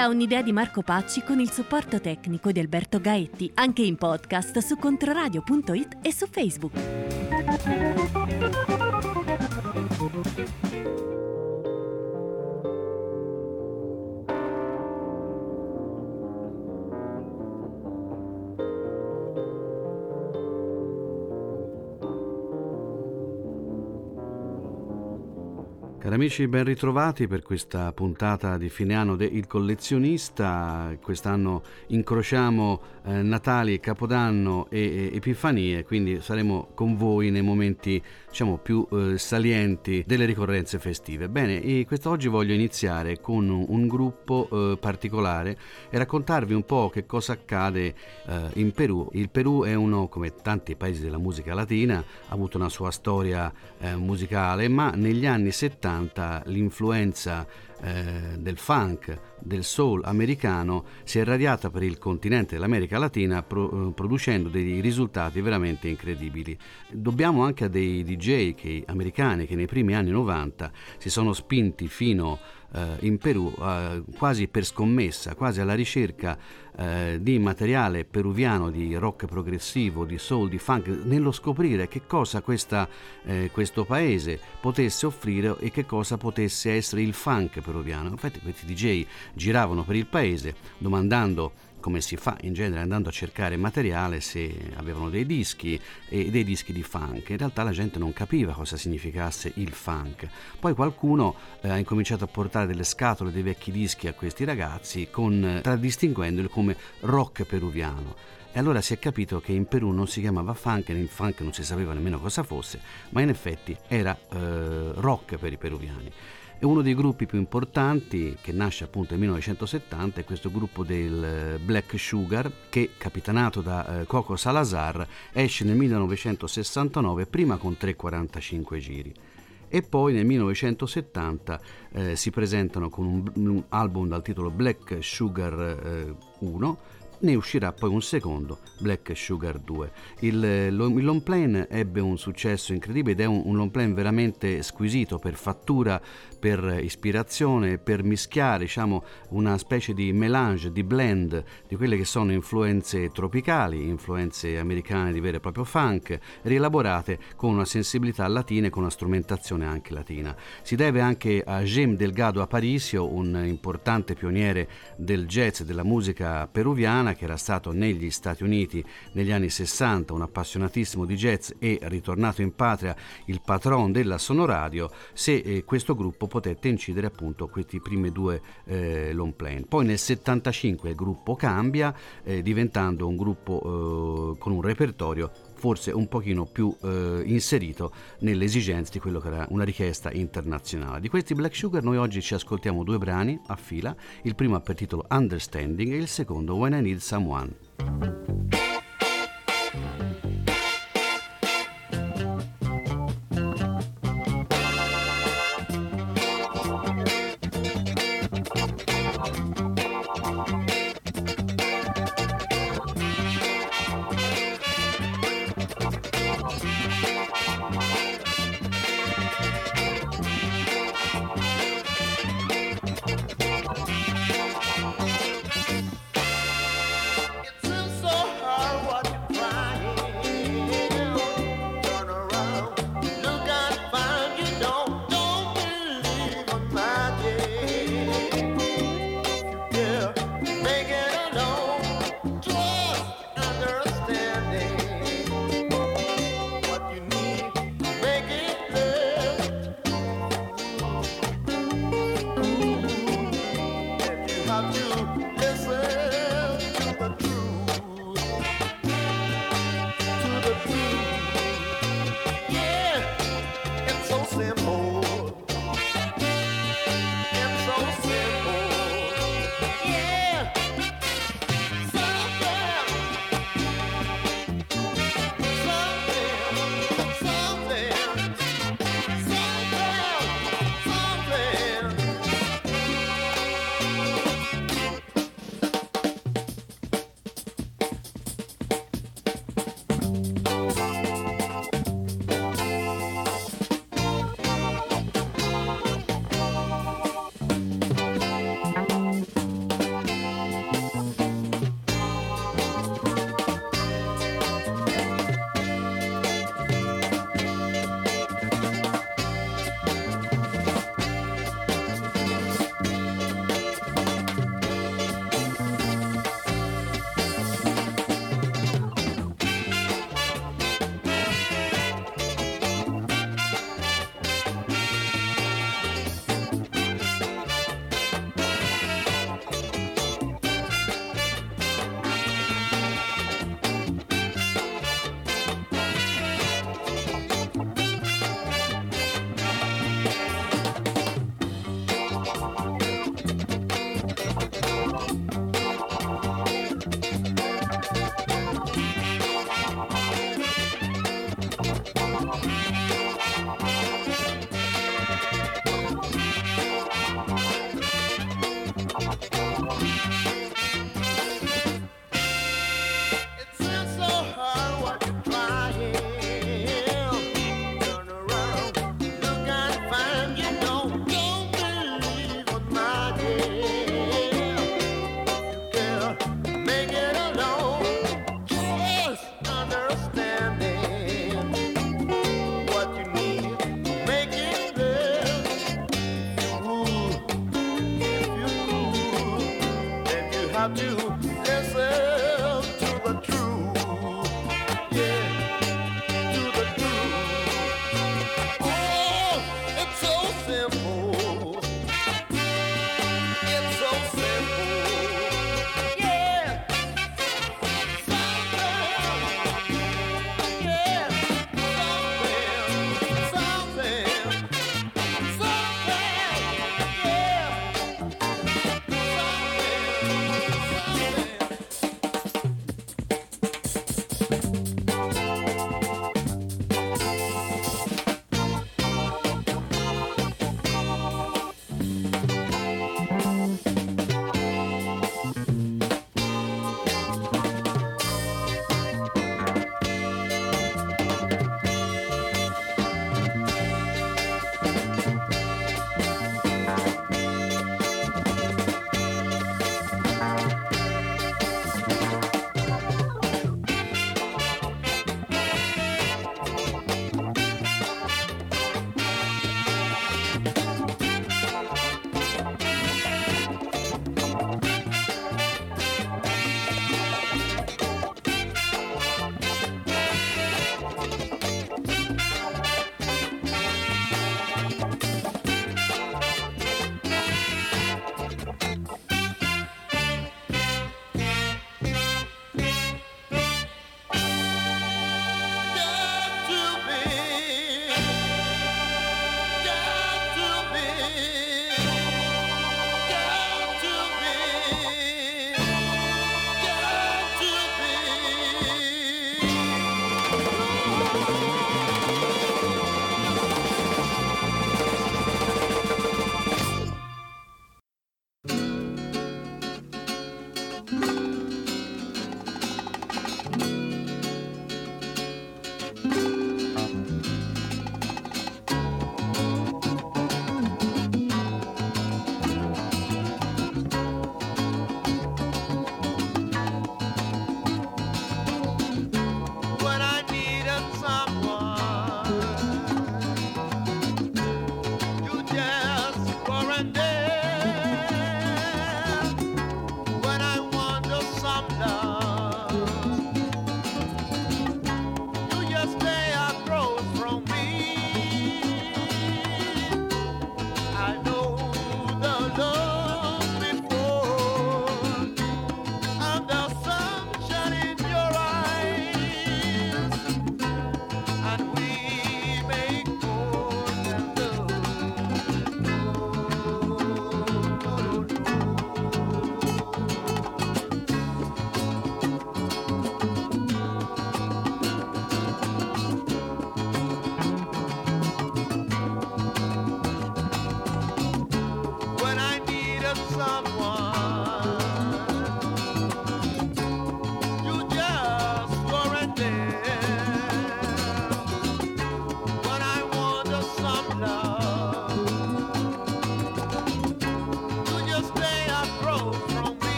Da un'idea di Marco Pacci con il supporto tecnico di Alberto Gaetti, anche in podcast su controradio.it e su Facebook. Cari amici, ben ritrovati per questa puntata di fine anno de Il Collezionista. Quest'anno incrociamo eh, Natali, Capodanno e, e, Epifanie, quindi saremo con voi nei momenti diciamo, più eh, salienti delle ricorrenze festive. Bene, quest'oggi voglio iniziare con un, un gruppo eh, particolare e raccontarvi un po' che cosa accade eh, in Perù. Il Perù è uno, come tanti paesi della musica latina, ha avuto una sua storia eh, musicale, ma negli anni 70 70 l'influenza eh, del funk, del soul americano si è radiata per il continente dell'America Latina pro, eh, producendo dei risultati veramente incredibili. Dobbiamo anche a dei DJ che, americani che nei primi anni 90 si sono spinti fino a eh, in Perù eh, quasi per scommessa, quasi alla ricerca eh, di materiale peruviano di rock progressivo, di soul, di funk, nello scoprire che cosa questa, eh, questo paese potesse offrire e che cosa potesse essere il funk peruviano. Infatti questi DJ giravano per il paese domandando come si fa in genere andando a cercare materiale se avevano dei dischi e dei dischi di funk. In realtà la gente non capiva cosa significasse il funk. Poi qualcuno eh, ha incominciato a portare delle scatole dei vecchi dischi a questi ragazzi con, distinguendoli come rock peruviano. E allora si è capito che in Perù non si chiamava funk, il funk non si sapeva nemmeno cosa fosse, ma in effetti era eh, rock per i peruviani. E uno dei gruppi più importanti che nasce appunto nel 1970 è questo gruppo del eh, Black Sugar che capitanato da eh, Coco Salazar esce nel 1969 prima con 3,45 giri. E poi nel 1970 eh, si presentano con un, un, album dal titolo Black Sugar eh, 1 ne uscirà poi un secondo, Black Sugar 2. Il, il long plane ebbe un successo incredibile ed è un, un long plane veramente squisito per fattura, per ispirazione, per mischiare diciamo, una specie di melange, di blend di quelle che sono influenze tropicali, influenze americane di vero e proprio funk, rielaborate con una sensibilità latina e con una strumentazione anche latina. Si deve anche a Jem Delgado Aparicio, un importante pioniere del jazz e della musica peruviana, Santana, che era stato negli Stati Uniti negli anni 60 un appassionatissimo di jazz e ritornato in patria il patron della sonoradio, se eh, questo gruppo potette incidere appunto questi primi due eh, long plane. Poi nel 75 il gruppo cambia, eh, diventando un gruppo eh, con un repertorio forse un pochino più eh, inserito nelle esigenze di quello che era una richiesta internazionale. Di questi Black Sugar noi oggi ci ascoltiamo due brani a fila, il primo per titolo Understanding e il secondo When I Need Someone.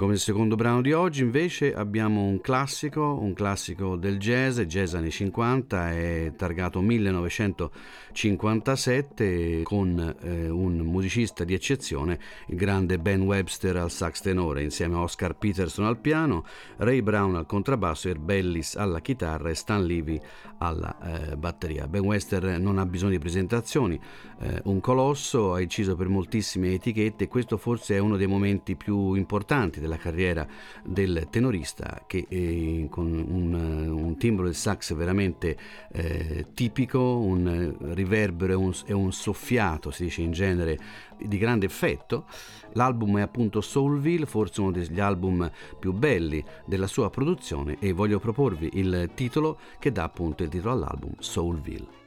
Come secondo brano di oggi invece abbiamo un classico, un classico del jazz, jazz anni 50, è targato 1957 con eh, un musicista di eccezione, il grande Ben Webster al sax tenore, insieme a Oscar Peterson al piano, Ray Brown al contrabbasso, Herb Bellis alla chitarra e Stan Levy alla eh, batteria. Ben Webster non ha bisogno di presentazioni, eh, un colosso, ha inciso per moltissime etichette e questo forse è uno dei momenti più importanti della carriera del tenorista che eh, con un, un, timbro del sax veramente eh, tipico, un riverbero e un, e un soffiato, si dice in genere, di grande effetto. L'album è appunto Soulville, forse uno degli album più belli della sua produzione e voglio proporvi il titolo che dà appunto il titolo all'album Soulville.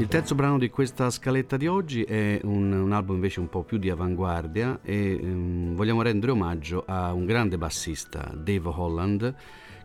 Il terzo brano di questa scaletta di oggi è un, un album invece un po' più di avanguardia e um, vogliamo rendere omaggio a un grande bassista, Dave Holland,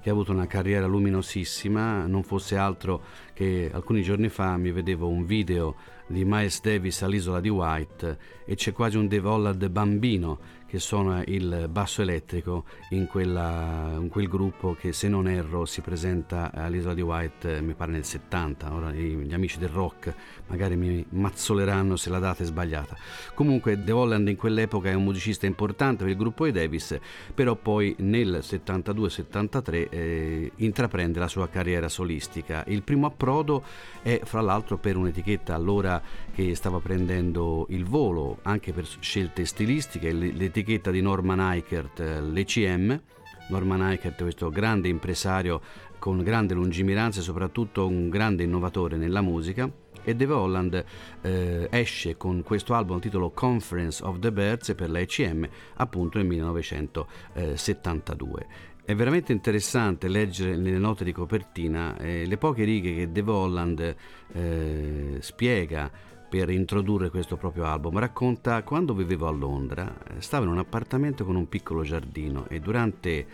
che ha avuto una carriera luminosissima, non fosse altro che alcuni giorni fa mi vedevo un video di Miles Davis all'isola di White e c'è quasi un Dave Holland bambino che suona il basso elettrico in, quella, in, quel gruppo che se non erro si presenta all'isola di White mi pare nel 70 ora gli amici del rock magari mi mazzoleranno se la data è sbagliata. Comunque The Holland in quell'epoca è un musicista importante per il gruppo di Davis però poi nel 72-73 eh, intraprende la sua carriera solistica. Il primo approdo è fra l'altro per un'etichetta allora che stava prendendo il volo anche per scelte stilistiche l'etichetta etichetta di Norman Eichert, eh, l'ECM. Norman Eichert, questo grande impresario con grande lungimiranza e soprattutto un grande innovatore nella musica. E Dave Holland eh, esce con questo album titolo Conference of the Birds per la ECM appunto nel 1972. È veramente interessante leggere nelle note di copertina eh, le poche righe che Dave Holland eh, spiega per introdurre questo proprio album. Racconta quando vivevo a Londra, eh, stavo in un appartamento con un piccolo giardino e durante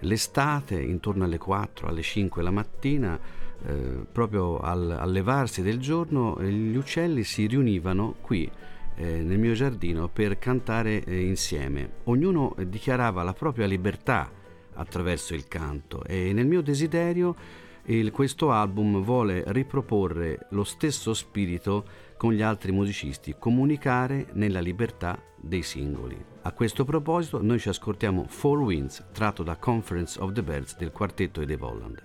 l'estate, intorno alle 4, alle 5 la mattina, eh, proprio al, al, levarsi del giorno, eh, gli uccelli si riunivano qui eh, nel mio giardino per cantare eh, insieme. Ognuno dichiarava la propria libertà attraverso il canto e nel mio desiderio il, questo album vuole riproporre lo stesso spirito con gli altri musicisti, comunicare nella libertà dei singoli. A questo proposito noi ci ascoltiamo Four Winds tratto da Conference of the Birds del quartetto Ede Volland.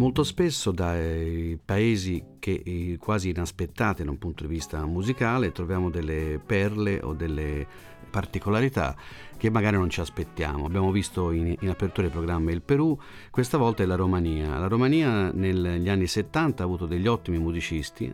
Molto spesso dai paesi che eh, quasi inaspettate da un punto di vista musicale troviamo delle perle o delle particolarità che magari non ci aspettiamo. Abbiamo visto in, in apertura del programma il Perù, questa volta è la Romania. La Romania negli anni 70 ha avuto degli ottimi musicisti,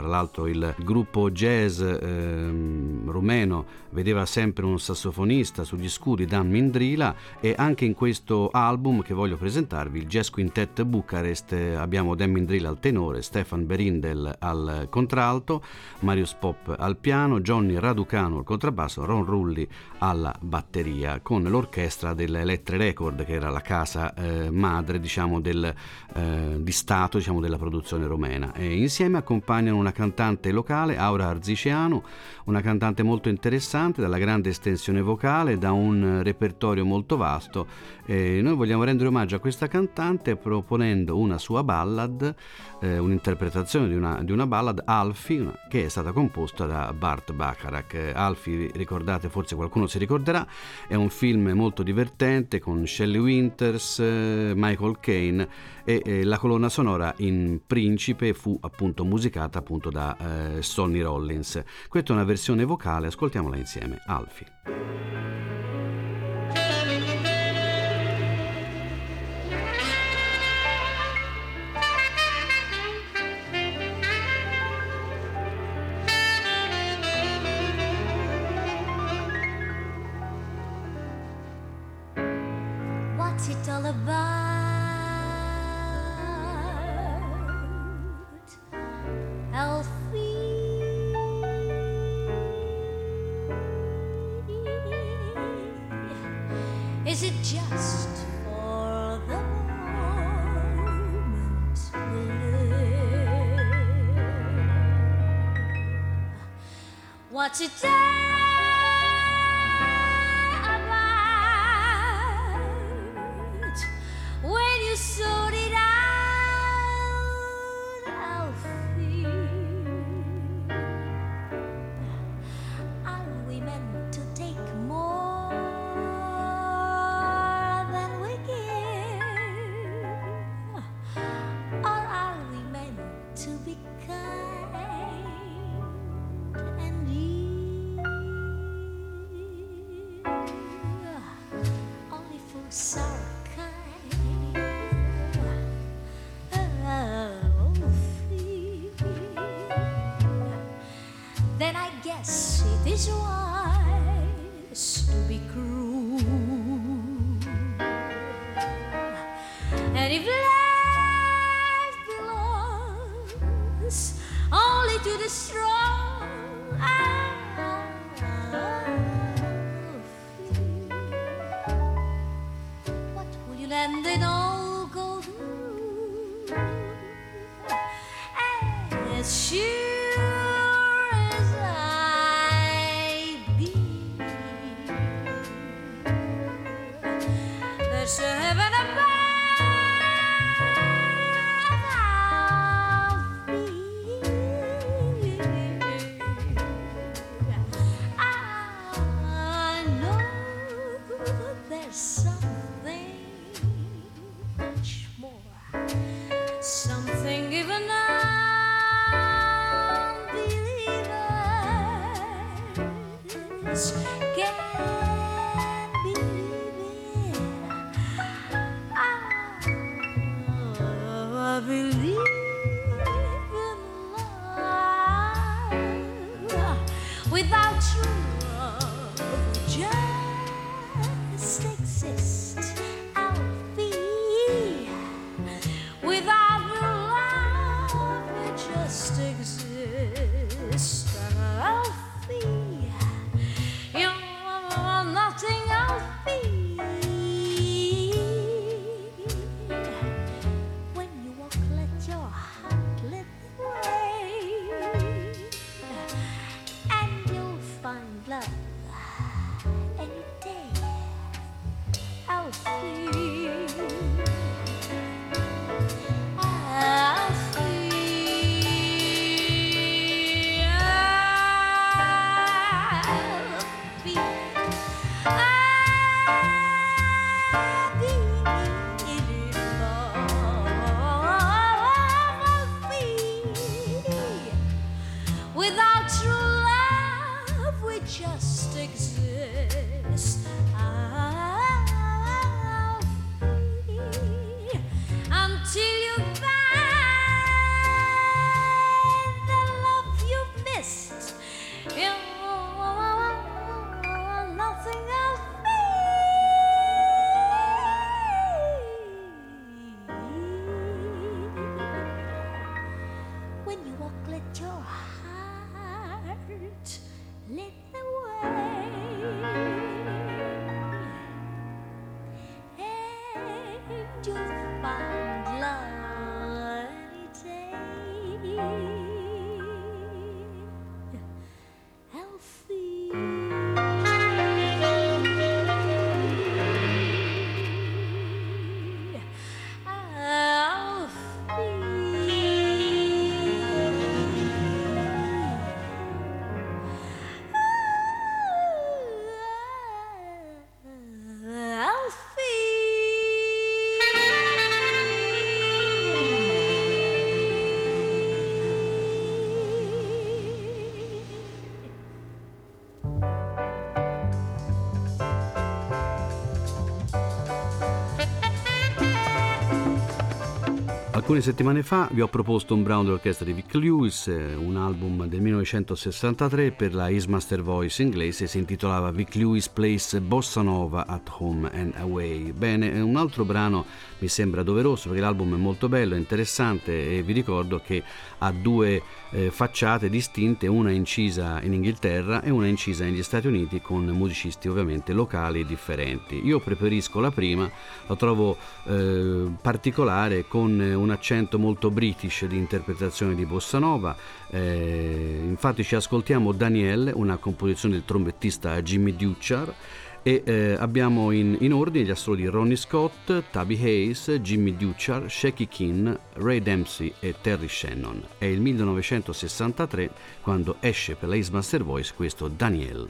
fra l'altro il gruppo jazz ehm, rumeno vedeva sempre un sassofonista sugli scudi Dan Mindrila e anche in questo album che voglio presentarvi, il Jazz Quintet Bucarest, abbiamo Dan Mindrila al tenore, Stefan Berindel al contralto, Marius Pop al piano, Johnny Raducano al contrabbasso, Ron Rulli alla batteria con l'orchestra dell'Elettre Record che era la casa eh, madre diciamo del, eh, di Stato diciamo, della produzione romena e insieme accompagnano una cantante locale, Aura Arziceano, una cantante molto interessante, dalla grande estensione vocale, da un repertorio molto vasto. E noi vogliamo rendere omaggio a questa cantante proponendo una sua ballad, eh, un'interpretazione di una, di una ballad, Alfie, che è stata composta da Bart Bacharach. Alfie, ricordate, forse qualcuno si ricorderà, è un film molto divertente con Shelley Winters, eh, Michael Caine e eh, la colonna sonora in Principe fu appunto musicata appunto da eh, Sonny Rollins. Questa è una versione vocale, ascoltiamola insieme. Alfie. 是我 there's something without true love we just exist. I Alcune settimane fa vi ho proposto un brano dell'orchestra di Vic Lewis, eh, un album del 1963 per la His Master Voice inglese, si intitolava Vic Lewis Plays Bossa Nova at Home and Away. Bene, un altro brano mi sembra doveroso perché l'album è molto bello, interessante e vi ricordo che ha due eh, facciate distinte, una incisa in Inghilterra e una incisa negli Stati Uniti con musicisti ovviamente locali differenti. Io preferisco la prima, la trovo eh, particolare con una accento molto british di interpretazione di Bossa Nova. Eh, infatti ci ascoltiamo Daniel, una composizione del trombettista Jimmy Duchar e eh, abbiamo in, in, ordine gli assoli Ronnie Scott, Tabby Hayes, Jimmy Duchar, Shaky King, Ray Dempsey e Terry Shannon. È il 1963 quando esce per la East Master Voice questo Daniel.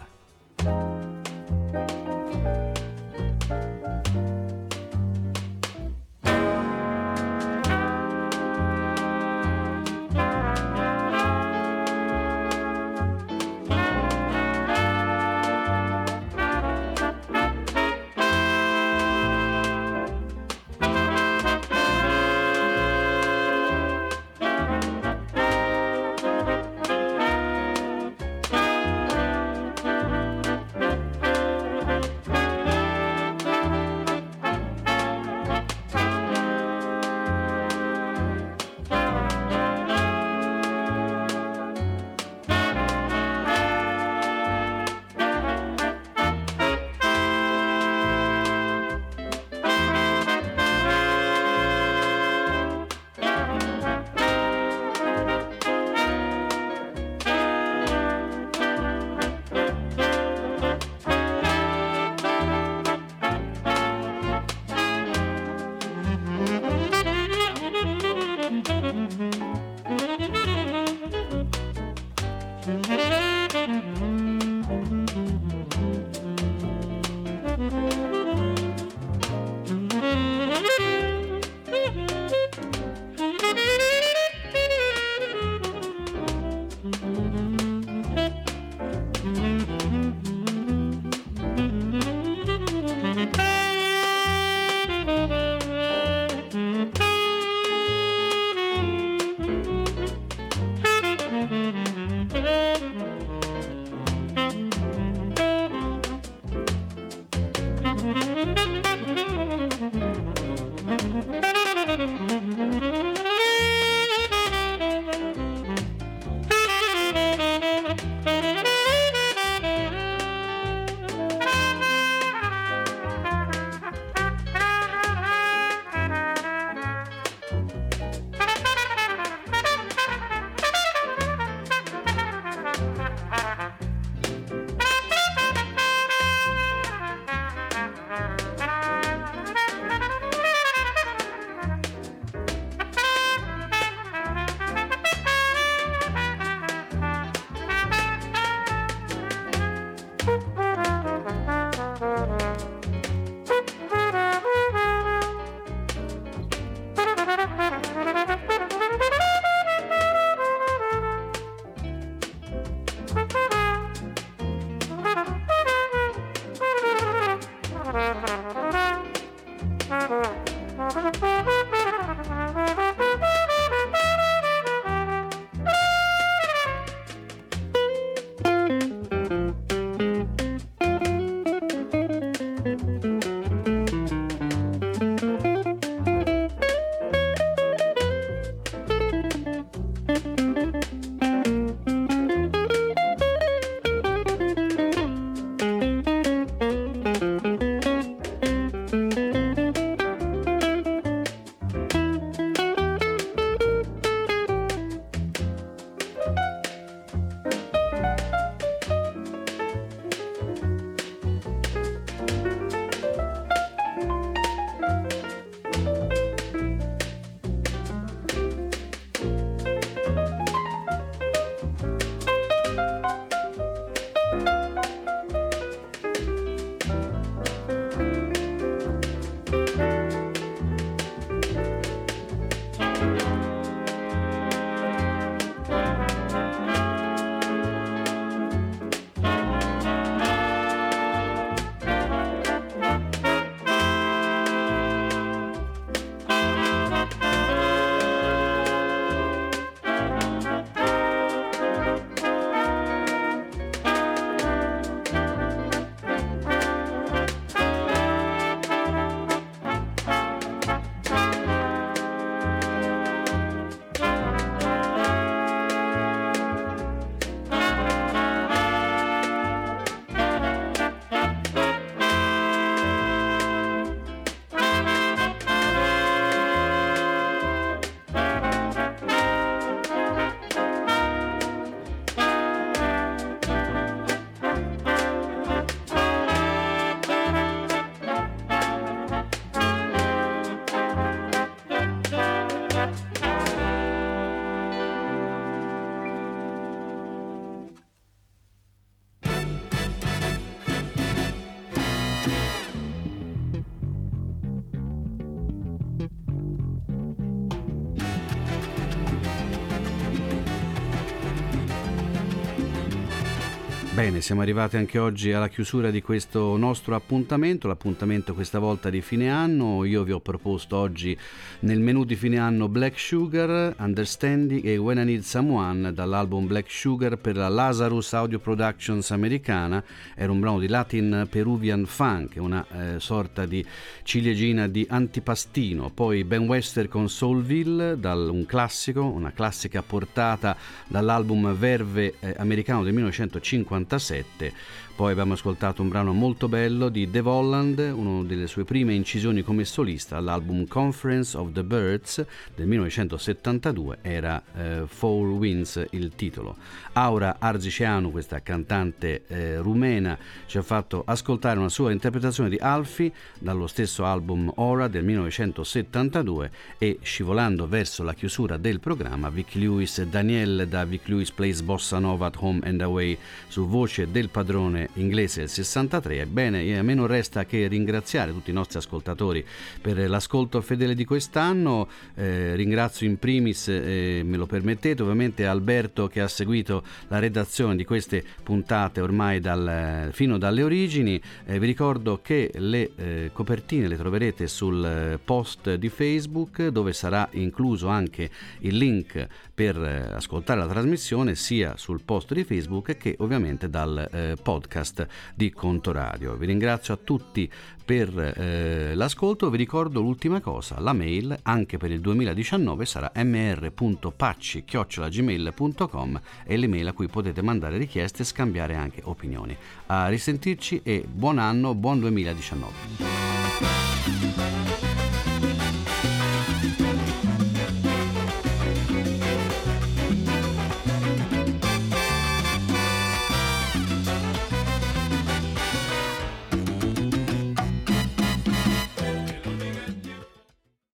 Bene, siamo arrivati anche oggi alla chiusura di questo nostro appuntamento, l'appuntamento questa volta di fine anno. Io vi ho proposto oggi nel menù di fine anno Black Sugar, Understanding e When I Need Someone dall'album Black Sugar per la Lazarus Audio Productions americana. Era un brano di Latin Peruvian Funk, una eh, sorta di ciliegina di antipastino. Poi Ben Wester con Soulville, dal, un classico, una classica portata dall'album Verve eh, americano del 1950 1997 poi abbiamo ascoltato un brano molto bello di Dave Holland, una delle sue prime incisioni come solista all'album Conference of the Birds del 1972, era eh, Four Winds il titolo. Aura Arziceanu, questa cantante eh, rumena, ci ha fatto ascoltare una sua interpretazione di Alfie dallo stesso album Ora del 1972 e scivolando verso la chiusura del programma Vic Lewis e Daniel da Vic Lewis Plays Bossa Nova at Home and Away su voce del padrone inglese del 63. Ebbene, a me non resta che ringraziare tutti i nostri ascoltatori per l'ascolto fedele di quest'anno. Eh, ringrazio in primis, eh, me lo permettete, ovviamente Alberto che ha seguito la redazione di queste puntate ormai dal, fino dalle origini. Eh, vi ricordo che le eh, copertine le troverete sul eh, post di Facebook dove sarà incluso anche il link per eh, ascoltare la trasmissione sia sul post di Facebook che ovviamente dal podcast podcast di Conto Radio. Vi ringrazio a tutti per eh, l'ascolto, vi ricordo l'ultima cosa, la mail anche per il 2019 sarà mr.pacci.gmail.com e l'email a cui potete mandare richieste e scambiare anche opinioni. A risentirci e buon anno, buon 2019.